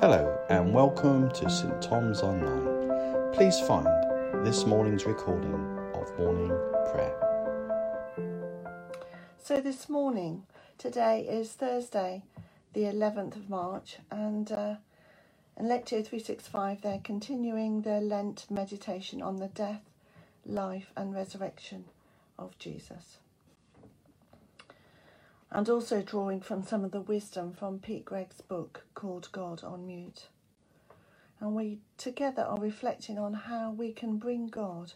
Hello and welcome to St Thomas Online. Please find this morning's recording of morning prayer. So, this morning, today is Thursday, the 11th of March, and uh, in Lectio 365, they're continuing their Lent meditation on the death, life, and resurrection of Jesus. And also drawing from some of the wisdom from Pete Greig's book called God on Mute. And we together are reflecting on how we can bring God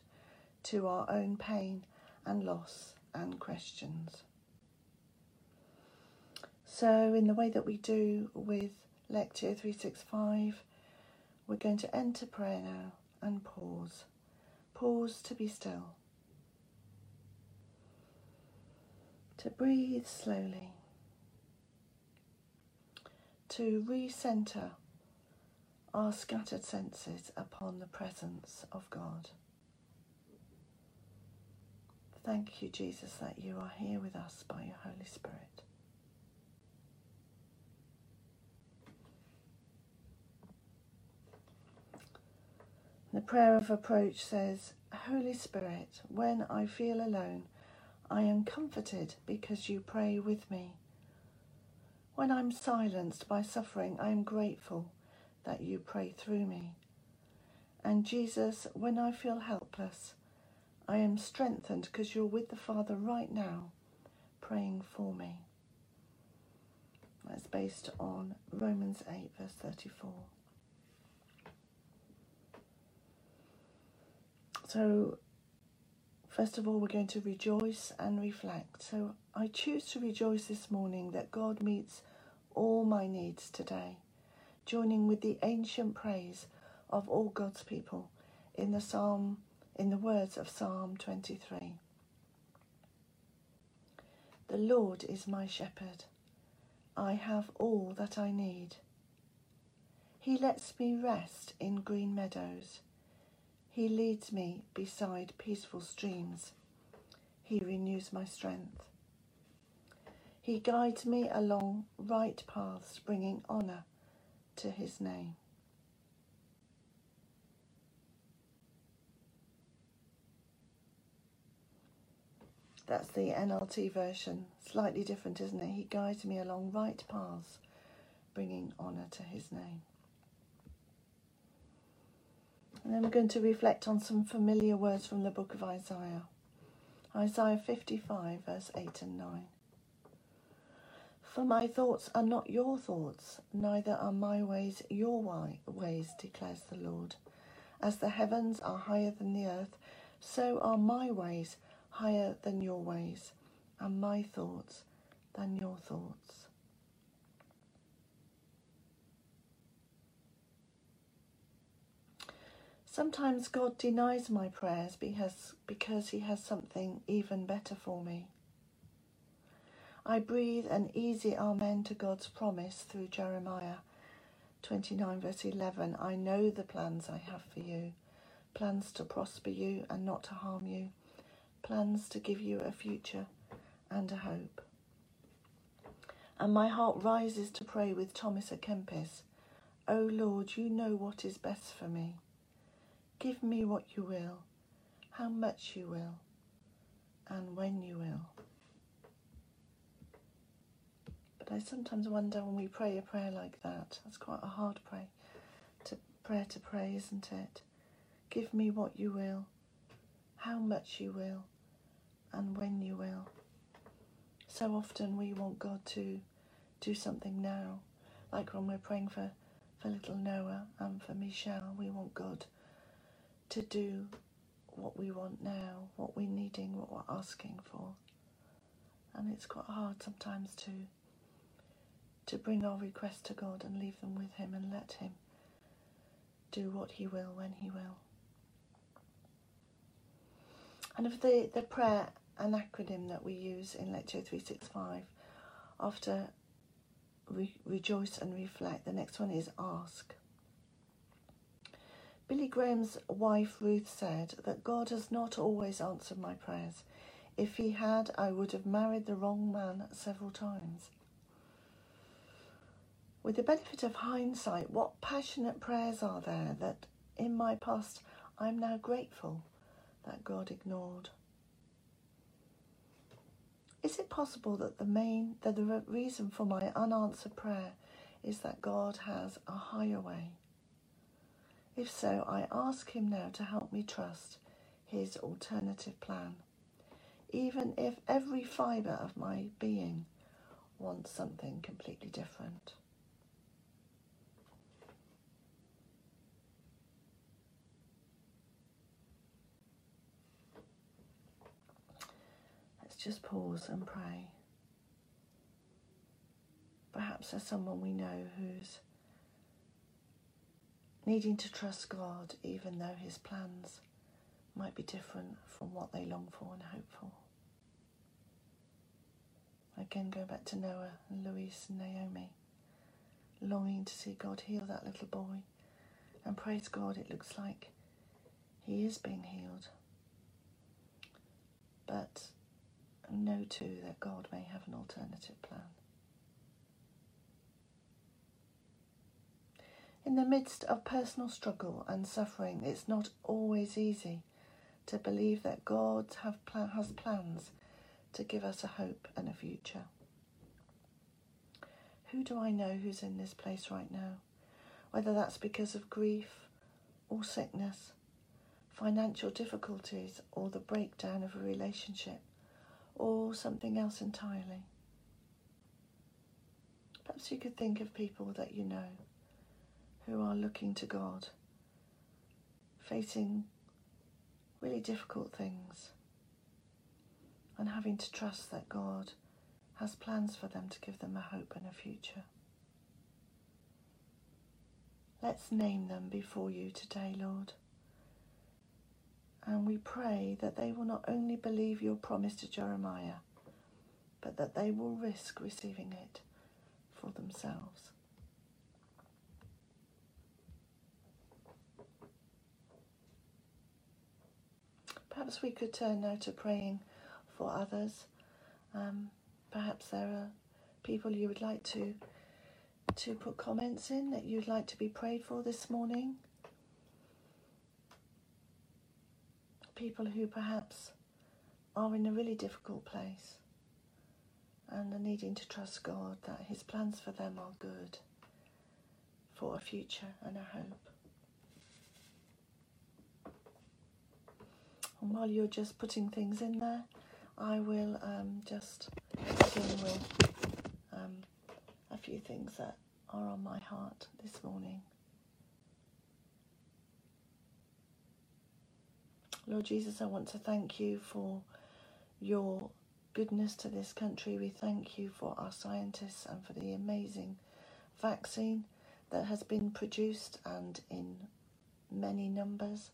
to our own pain and loss and questions. So, in the way that we do with Lectio 365, we're going to enter prayer now and pause. Pause to be still, to breathe slowly, to recenter our scattered senses upon the presence of God. Thank you, Jesus, that you are here with us by your Holy Spirit. The prayer of approach says, Holy Spirit, when I feel alone, I am comforted because you pray with me. When I'm silenced by suffering, I am grateful that you pray through me. And Jesus, when I feel helpless, I am strengthened because you're with the Father right now, praying for me. That's based on Romans 8, verse 34. So, first of all, we're going to rejoice and reflect. So, I choose to rejoice this morning that God meets all my needs today, joining with the ancient praise of all God's people in the psalm in the words of Psalm 23. The Lord is my shepherd. I have all that I need. He lets me rest in green meadows. He leads me beside peaceful streams. He renews my strength. He guides me along right paths, bringing honour to his name. That's the NLT version. Slightly different, isn't it? He guides me along right paths, bringing honour to his name. And then we're going to reflect on some familiar words from the book of Isaiah. Isaiah 55, verse 8 and 9. For my thoughts are not your thoughts, neither are my ways your ways, declares the Lord. As the heavens are higher than the earth, so are my ways higher than your ways, and my thoughts than your thoughts. Sometimes God denies my prayers because, because He has something even better for me. I breathe an easy amen to God's promise through Jeremiah 29, verse 11. I know the plans I have for you plans to prosper you and not to harm you, plans to give you a future and a hope. And my heart rises to pray with Thomas à Kempis. O oh Lord, you know what is best for me. Give me what you will, how much you will, and when you will. But I sometimes wonder when we pray a prayer like that, that's quite a hard prayer to prayer to pray, isn't it? Give me what you will, how much you will, and when you will. So often we want God to do something now, like when we're praying for, for little Noah and for Michelle, we want God to do what we want now, what we're needing, what we're asking for. And it's quite hard sometimes to to bring our requests to God and leave them with Him and let Him do what He will when He will. And of the, the prayer, an acronym that we use in Lectio 365, after re- rejoice and reflect, the next one is ask. Billy Graham's wife Ruth said that God has not always answered my prayers. If he had, I would have married the wrong man several times. with the benefit of hindsight, what passionate prayers are there that in my past I'm now grateful that God ignored? Is it possible that the main that the reason for my unanswered prayer is that God has a higher way? If so, I ask him now to help me trust his alternative plan, even if every fibre of my being wants something completely different. Let's just pause and pray. Perhaps there's someone we know who's needing to trust God even though his plans might be different from what they long for and hope for. Again, go back to Noah and Louise and Naomi, longing to see God heal that little boy. And praise God, it looks like he is being healed. But know too that God may have an alternative plan. In the midst of personal struggle and suffering, it's not always easy to believe that God pla- has plans to give us a hope and a future. Who do I know who's in this place right now? Whether that's because of grief or sickness, financial difficulties, or the breakdown of a relationship, or something else entirely. Perhaps you could think of people that you know who are looking to God, facing really difficult things, and having to trust that God has plans for them to give them a hope and a future. Let's name them before you today, Lord. And we pray that they will not only believe your promise to Jeremiah, but that they will risk receiving it for themselves. Perhaps we could turn now to praying for others. Um, perhaps there are people you would like to to put comments in that you'd like to be prayed for this morning. People who perhaps are in a really difficult place and are needing to trust God that His plans for them are good for a future and a hope. And while you're just putting things in there, I will um, just begin with um, a few things that are on my heart this morning. Lord Jesus, I want to thank you for your goodness to this country. We thank you for our scientists and for the amazing vaccine that has been produced and in many numbers.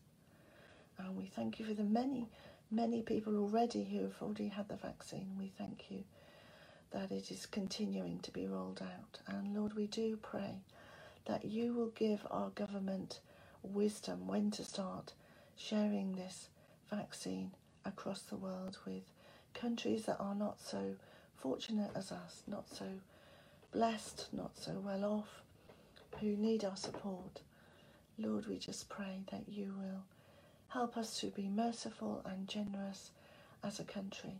And we thank you for the many, many people already who have already had the vaccine. We thank you that it is continuing to be rolled out. And Lord, we do pray that you will give our government wisdom when to start sharing this vaccine across the world with countries that are not so fortunate as us, not so blessed, not so well off, who need our support. Lord, we just pray that you will Help us to be merciful and generous as a country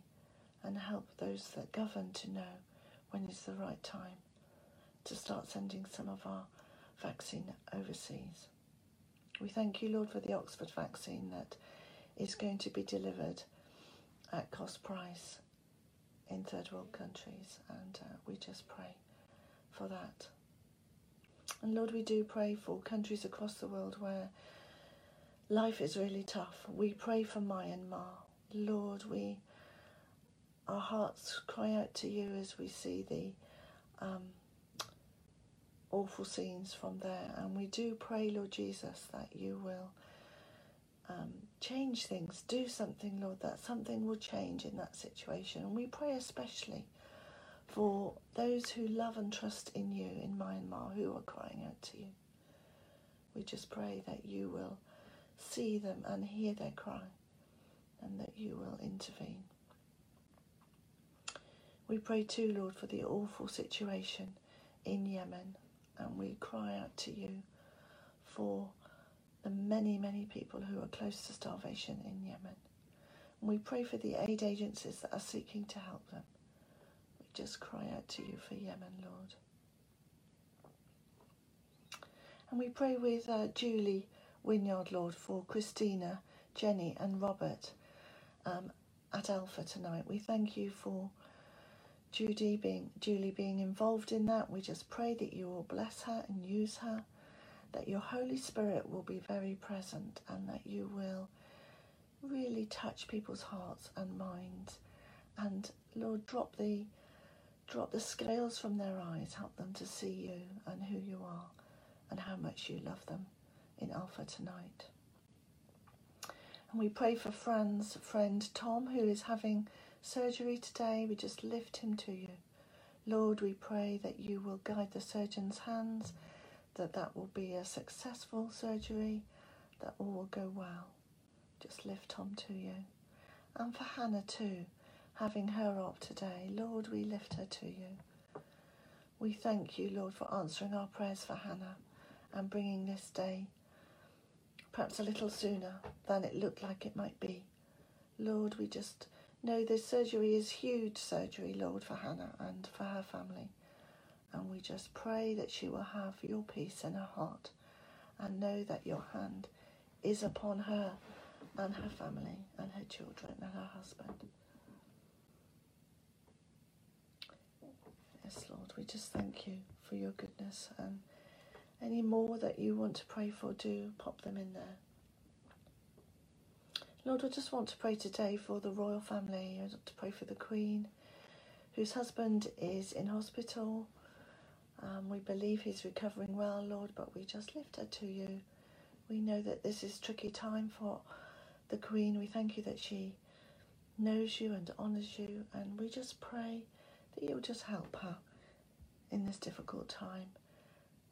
and help those that govern to know when is the right time to start sending some of our vaccine overseas. We thank you, Lord, for the Oxford vaccine that is going to be delivered at cost price in third world countries, and uh, we just pray for that. And Lord, we do pray for countries across the world where Life is really tough. We pray for Myanmar. Lord, we our hearts cry out to you as we see the um, awful scenes from there, and we do pray, Lord Jesus, that you will um, change things, do something, Lord, that something will change in that situation. And we pray especially for those who love and trust in you in Myanmar who are crying out to you. We just pray that you will see them and hear their cry, and that you will intervene. We pray too, Lord, for the awful situation in Yemen and we cry out to you for the many, many people who are close to starvation in Yemen. And we pray for the aid agencies that are seeking to help them. We just cry out to you for Yemen, Lord. And we pray with uh, Julie Wynyard, Lord, for Christina, Jenny, and Robert um, at Alpha tonight. We thank you for Judy being Julie being involved in that. We just pray that you will bless her and use her, that your Holy Spirit will be very present, and that you will really touch people's hearts and minds. And Lord, drop the drop the scales from their eyes, help them to see you and who you are and how much you love them in Alpha tonight. And we pray for Fran's friend Tom, who is having surgery today. We just lift him to you. Lord, we pray that you will guide the surgeon's hands, that that will be a successful surgery, that all will go well. Just lift Tom to you. And for Hannah too, having her op today, Lord, we lift her to you. We thank you, Lord, for answering our prayers for Hannah and bringing this day perhaps a little sooner than it looked like it might be. Lord, we just know this surgery is huge surgery, Lord, for Hannah and for her family. And we just pray that she will have your peace in her heart and know that your hand is upon her and her family and her children and her husband. Yes, Lord, we just thank you for your goodness and any more that you want to pray for, do pop them in there. Lord, I just want to pray today for the royal family. I want to pray for the Queen, whose husband is in hospital. Um, we believe he's recovering well, Lord, but we just lift her to you. We know that this is tricky time for the Queen. We thank you that she knows you and honours you, and we just pray that you'll just help her in this difficult time.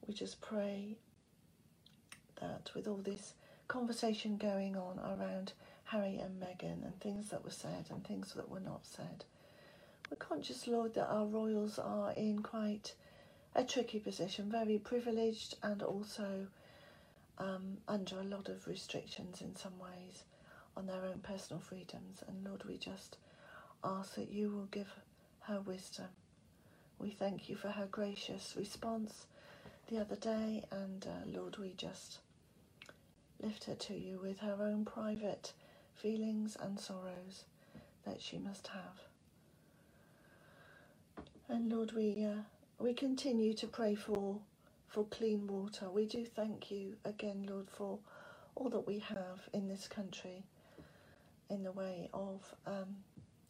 We just pray that with all this conversation going on around Harry and Meghan and things that were said and things that were not said, we're conscious, Lord, that our royals are in quite a tricky position, very privileged and also um, under a lot of restrictions in some ways on their own personal freedoms. And Lord, we just ask that you will give her wisdom. We thank you for her gracious response the other day, and uh, Lord, we just lift her to you with her own private feelings and sorrows that she must have. And Lord, we uh, we continue to pray for for clean water. We do thank you again, Lord, for all that we have in this country in the way of um,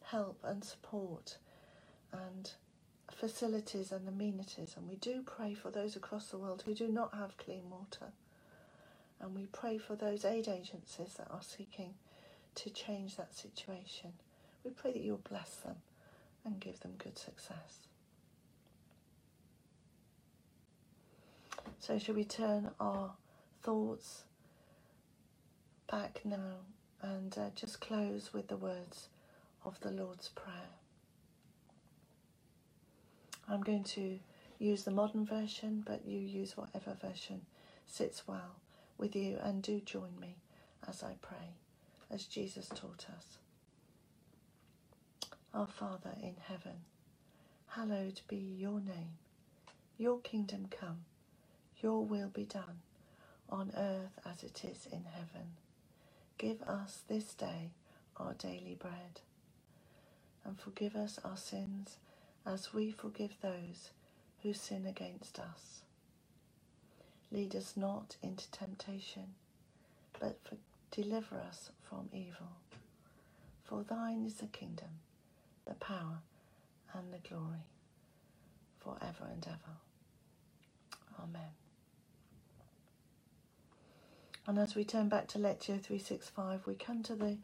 help and support and facilities and amenities. And we do pray for those across the world who do not have clean water. And we pray for those aid agencies that are seeking to change that situation. We pray that you'll bless them and give them good success. So, shall we turn our thoughts back now and uh, just close with the words of the Lord's Prayer? I'm going to use the modern version, but you use whatever version sits well with you and do join me as I pray, as Jesus taught us. Our Father in heaven, hallowed be your name. Your kingdom come, your will be done, on earth as it is in heaven. Give us this day our daily bread, and forgive us our sins as we forgive those who sin against us. Lead us not into temptation, but for, deliver us from evil. For thine is the kingdom, the power, and the glory, for ever and ever. Amen. And as we turn back to Lectio 365, we come to the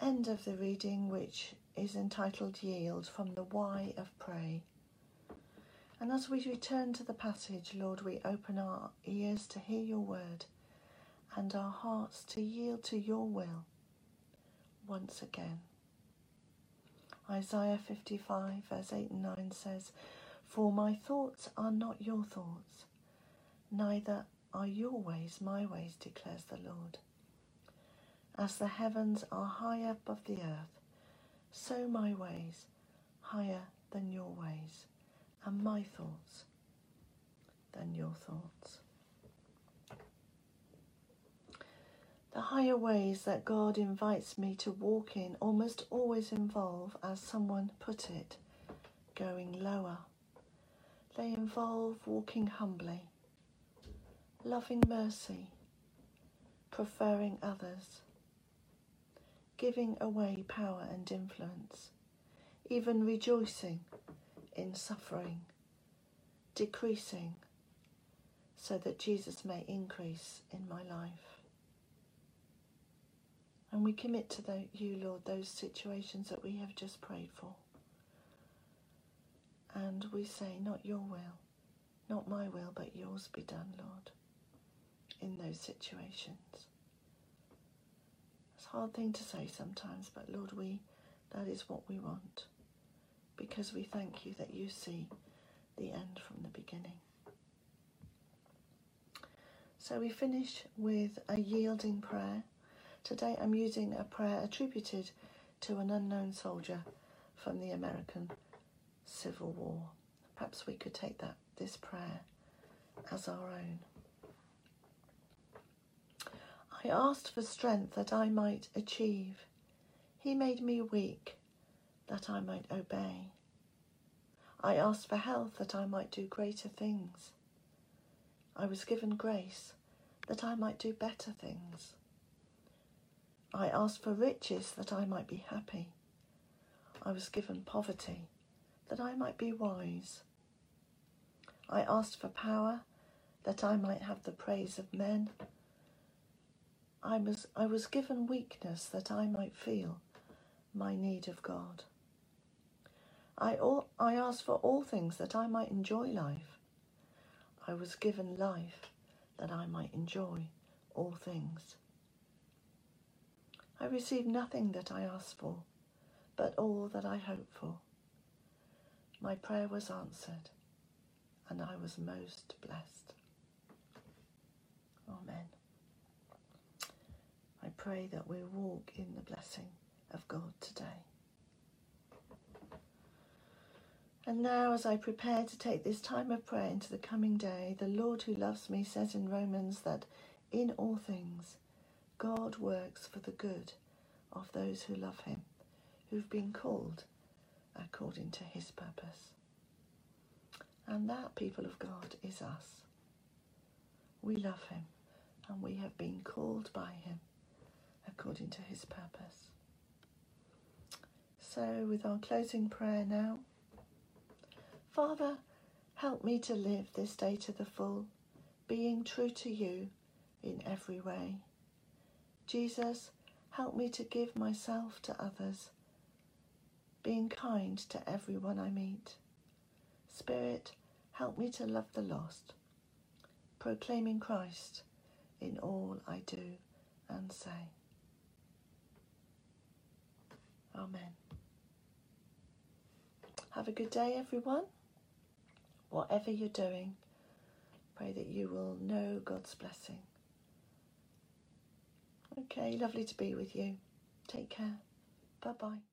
end of the reading, which is entitled Yield from the Why of Pray. And as we return to the passage, Lord, we open our ears to hear your word and our hearts to yield to your will once again. Isaiah 55, verse 8 and 9 says, For my thoughts are not your thoughts, neither are your ways my ways, declares the Lord. As the heavens are high above the earth, so my ways higher than your ways, and my thoughts than your thoughts. The higher ways that God invites me to walk in almost always involve, as someone put it, going lower. They involve walking humbly, loving mercy, preferring others, giving away power and influence, even rejoicing in suffering, decreasing so that Jesus may increase in my life. And we commit to the, you, Lord, those situations that we have just prayed for. And we say, Not your will, not my will, but yours be done, Lord, in those situations. Hard thing to say sometimes, but Lord, we that is what we want. Because we thank you that you see the end from the beginning. So we finish with a yielding prayer. Today I'm using a prayer attributed to an unknown soldier from the American Civil War. Perhaps we could take that this prayer as our own. I asked for strength that I might achieve. He made me weak that I might obey. I asked for health that I might do greater things. I was given grace that I might do better things. I asked for riches that I might be happy. I was given poverty that I might be wise. I asked for power that I might have the praise of men. I was, I was given weakness that I might feel my need of God. I, all, I asked for all things that I might enjoy life. I was given life that I might enjoy all things. I received nothing that I asked for, but all that I hoped for. My prayer was answered, and I was most blessed. Amen. I pray that we walk in the blessing of God today. And now, as I prepare to take this time of prayer into the coming day, the Lord who loves me says in Romans that in all things God works for the good of those who love him, who've been called according to his purpose. And that, people of God, is us. We love him and we have been called by him according to his purpose. So, with our closing prayer now, Father, help me to live this day to the full, being true to you in every way. Jesus, help me to give myself to others, being kind to everyone I meet. Spirit, help me to love the lost, proclaiming Christ in all I do and say. Amen. Have a good day, everyone whatever you're doing, pray that you will know God's blessing. Okay, lovely to be with you. Take care. Bye bye.